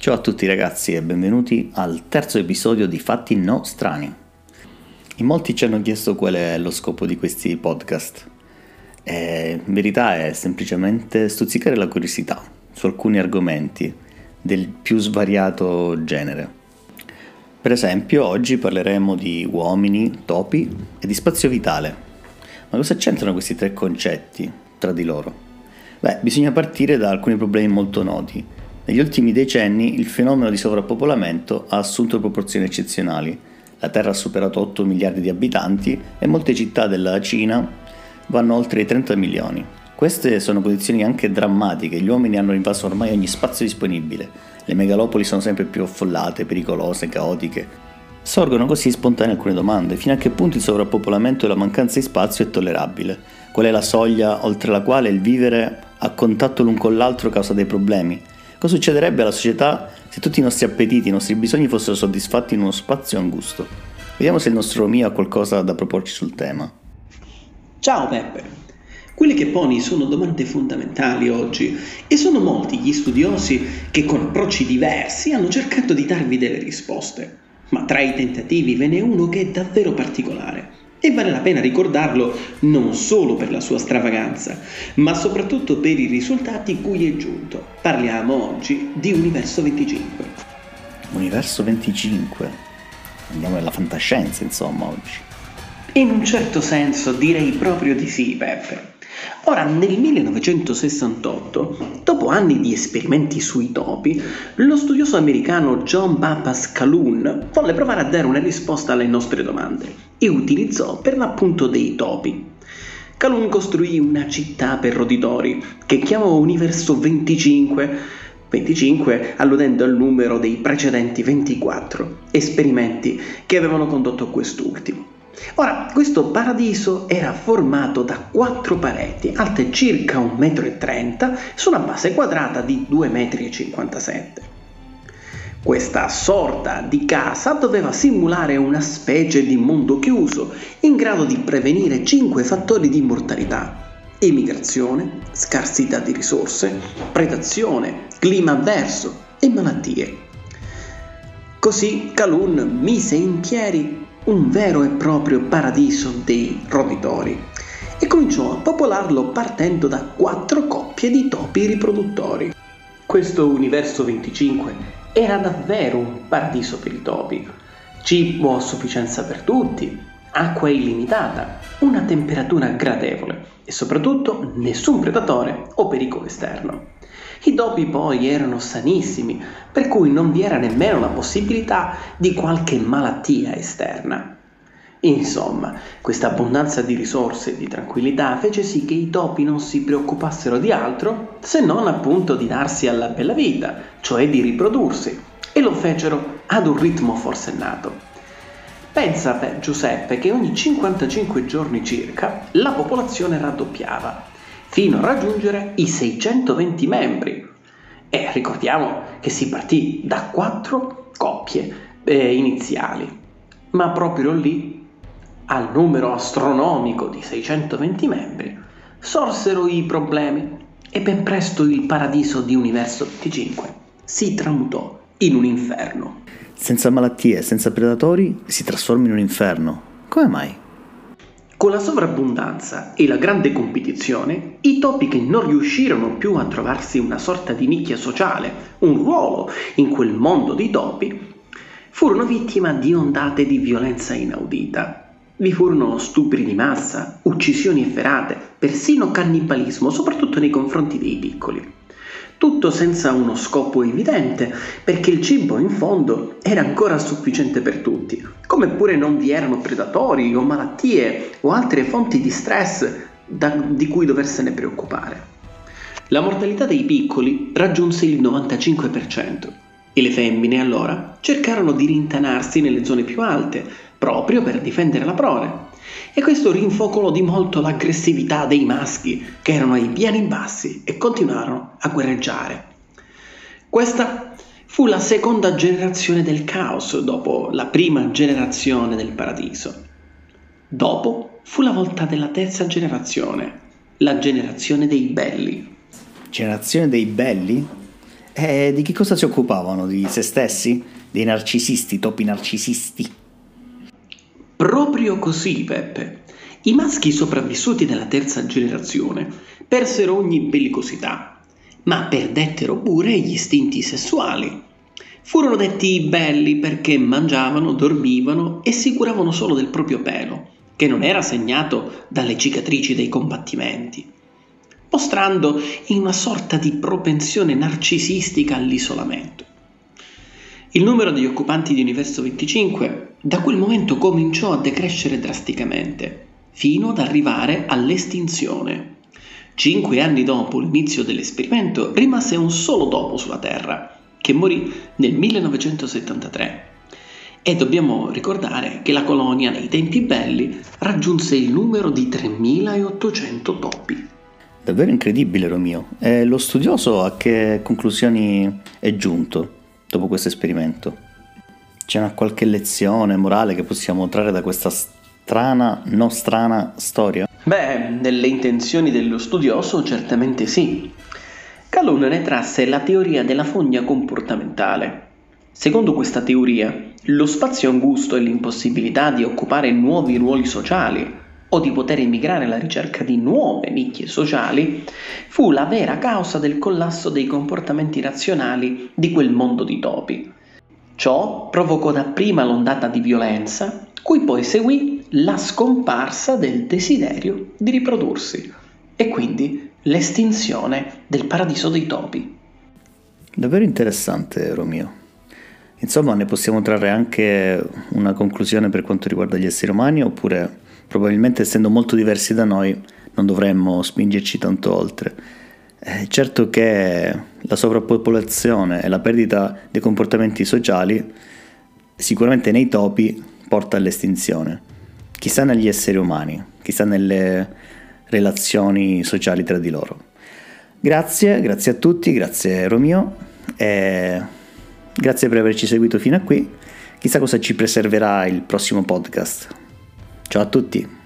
Ciao a tutti ragazzi e benvenuti al terzo episodio di Fatti No Strani. In molti ci hanno chiesto qual è lo scopo di questi podcast. E in verità è semplicemente stuzzicare la curiosità su alcuni argomenti del più svariato genere. Per esempio, oggi parleremo di uomini, topi e di spazio vitale. Ma cosa c'entrano questi tre concetti tra di loro? Beh, bisogna partire da alcuni problemi molto noti negli ultimi decenni il fenomeno di sovrappopolamento ha assunto proporzioni eccezionali. La Terra ha superato 8 miliardi di abitanti e molte città della Cina vanno oltre i 30 milioni. Queste sono condizioni anche drammatiche, gli uomini hanno invaso ormai ogni spazio disponibile, le megalopoli sono sempre più affollate, pericolose, caotiche. Sorgono così spontanee alcune domande, fino a che punto il sovrappopolamento e la mancanza di spazio è tollerabile? Qual è la soglia oltre la quale il vivere a contatto l'un con l'altro causa dei problemi? Cosa succederebbe alla società se tutti i nostri appetiti, i nostri bisogni fossero soddisfatti in uno spazio angusto? Vediamo se il nostro Romeo ha qualcosa da proporci sul tema. Ciao Peppe! Quelle che poni sono domande fondamentali oggi e sono molti gli studiosi che con approcci diversi hanno cercato di darvi delle risposte. Ma tra i tentativi ve n'è uno che è davvero particolare e vale la pena ricordarlo non solo per la sua stravaganza, ma soprattutto per i risultati cui è giunto. Parliamo oggi di Universo 25. Universo 25? Andiamo nella fantascienza, insomma, oggi. In un certo senso direi proprio di sì, Peppe. Ora, nel 1968, dopo anni di esperimenti sui topi, lo studioso americano John Pappas Calhoun volle provare a dare una risposta alle nostre domande e utilizzò per l'appunto dei topi. Calhoun costruì una città per roditori che chiamò Universo 25 25 alludendo al numero dei precedenti 24 esperimenti che avevano condotto quest'ultimo. Ora, questo paradiso era formato da quattro pareti, alte circa 1,30 m, su una base quadrata di 2,57 m. Questa sorta di casa doveva simulare una specie di mondo chiuso, in grado di prevenire cinque fattori di mortalità. Emigrazione, scarsità di risorse, predazione, clima avverso e malattie. Così Calhoun mise in piedi un vero e proprio paradiso dei roditori e cominciò a popolarlo partendo da quattro coppie di topi riproduttori. Questo universo 25 era davvero un paradiso per i topi. Cibo a sufficienza per tutti, acqua illimitata, una temperatura gradevole e soprattutto nessun predatore o pericolo esterno. I topi poi erano sanissimi, per cui non vi era nemmeno la possibilità di qualche malattia esterna. Insomma, questa abbondanza di risorse e di tranquillità fece sì che i topi non si preoccupassero di altro se non appunto di darsi alla bella vita, cioè di riprodursi, e lo fecero ad un ritmo forsennato. Pensa per Giuseppe che ogni 55 giorni circa la popolazione raddoppiava fino a raggiungere i 620 membri. E ricordiamo che si partì da quattro coppie eh, iniziali, ma proprio lì, al numero astronomico di 620 membri, sorsero i problemi e ben presto il paradiso di Universo 25 si tramutò in un inferno. Senza malattie, senza predatori, si trasforma in un inferno. Come mai? Con la sovrabbondanza e la grande competizione, i topi che non riuscirono più a trovarsi una sorta di nicchia sociale, un ruolo in quel mondo dei topi, furono vittima di ondate di violenza inaudita. Vi furono stupri di massa, uccisioni efferate, persino cannibalismo, soprattutto nei confronti dei piccoli tutto senza uno scopo evidente, perché il cibo in fondo era ancora sufficiente per tutti, come pure non vi erano predatori o malattie o altre fonti di stress da, di cui doversene preoccupare. La mortalità dei piccoli raggiunse il 95% e le femmine allora cercarono di rintanarsi nelle zone più alte, proprio per difendere la prole e questo rinfocolò di molto l'aggressività dei maschi che erano ai piani bassi e continuarono a guerreggiare. Questa fu la seconda generazione del caos dopo la prima generazione del paradiso. Dopo fu la volta della terza generazione, la generazione dei belli. Generazione dei belli? E di che cosa si occupavano? Di se stessi? Dei narcisisti, topi narcisisti? Proprio così, Peppe. I maschi sopravvissuti della terza generazione persero ogni bellicosità, ma perdettero pure gli istinti sessuali. Furono detti belli perché mangiavano, dormivano e si curavano solo del proprio pelo, che non era segnato dalle cicatrici dei combattimenti, mostrando in una sorta di propensione narcisistica all'isolamento. Il numero degli occupanti di Universo 25 da quel momento cominciò a decrescere drasticamente, fino ad arrivare all'estinzione. Cinque anni dopo l'inizio dell'esperimento rimase un solo topo sulla Terra, che morì nel 1973. E dobbiamo ricordare che la colonia nei tempi belli raggiunse il numero di 3800 topi. Davvero incredibile, Romeo. E lo studioso a che conclusioni è giunto dopo questo esperimento? C'è una qualche lezione morale che possiamo trarre da questa strana, non strana storia? Beh, nelle intenzioni dello studioso certamente sì. Calhoun ne trasse la teoria della fogna comportamentale. Secondo questa teoria, lo spazio angusto e l'impossibilità di occupare nuovi ruoli sociali o di poter emigrare alla ricerca di nuove nicchie sociali fu la vera causa del collasso dei comportamenti razionali di quel mondo di topi. Ciò provocò dapprima l'ondata di violenza, cui poi seguì la scomparsa del desiderio di riprodursi e quindi l'estinzione del paradiso dei topi. Davvero interessante, Romeo. Insomma, ne possiamo trarre anche una conclusione per quanto riguarda gli esseri umani, oppure probabilmente essendo molto diversi da noi non dovremmo spingerci tanto oltre. Eh, certo che la sovrappopolazione e la perdita dei comportamenti sociali sicuramente nei topi porta all'estinzione. Chissà negli esseri umani, chissà nelle relazioni sociali tra di loro. Grazie, grazie a tutti, grazie Romeo e grazie per averci seguito fino a qui. Chissà cosa ci preserverà il prossimo podcast. Ciao a tutti.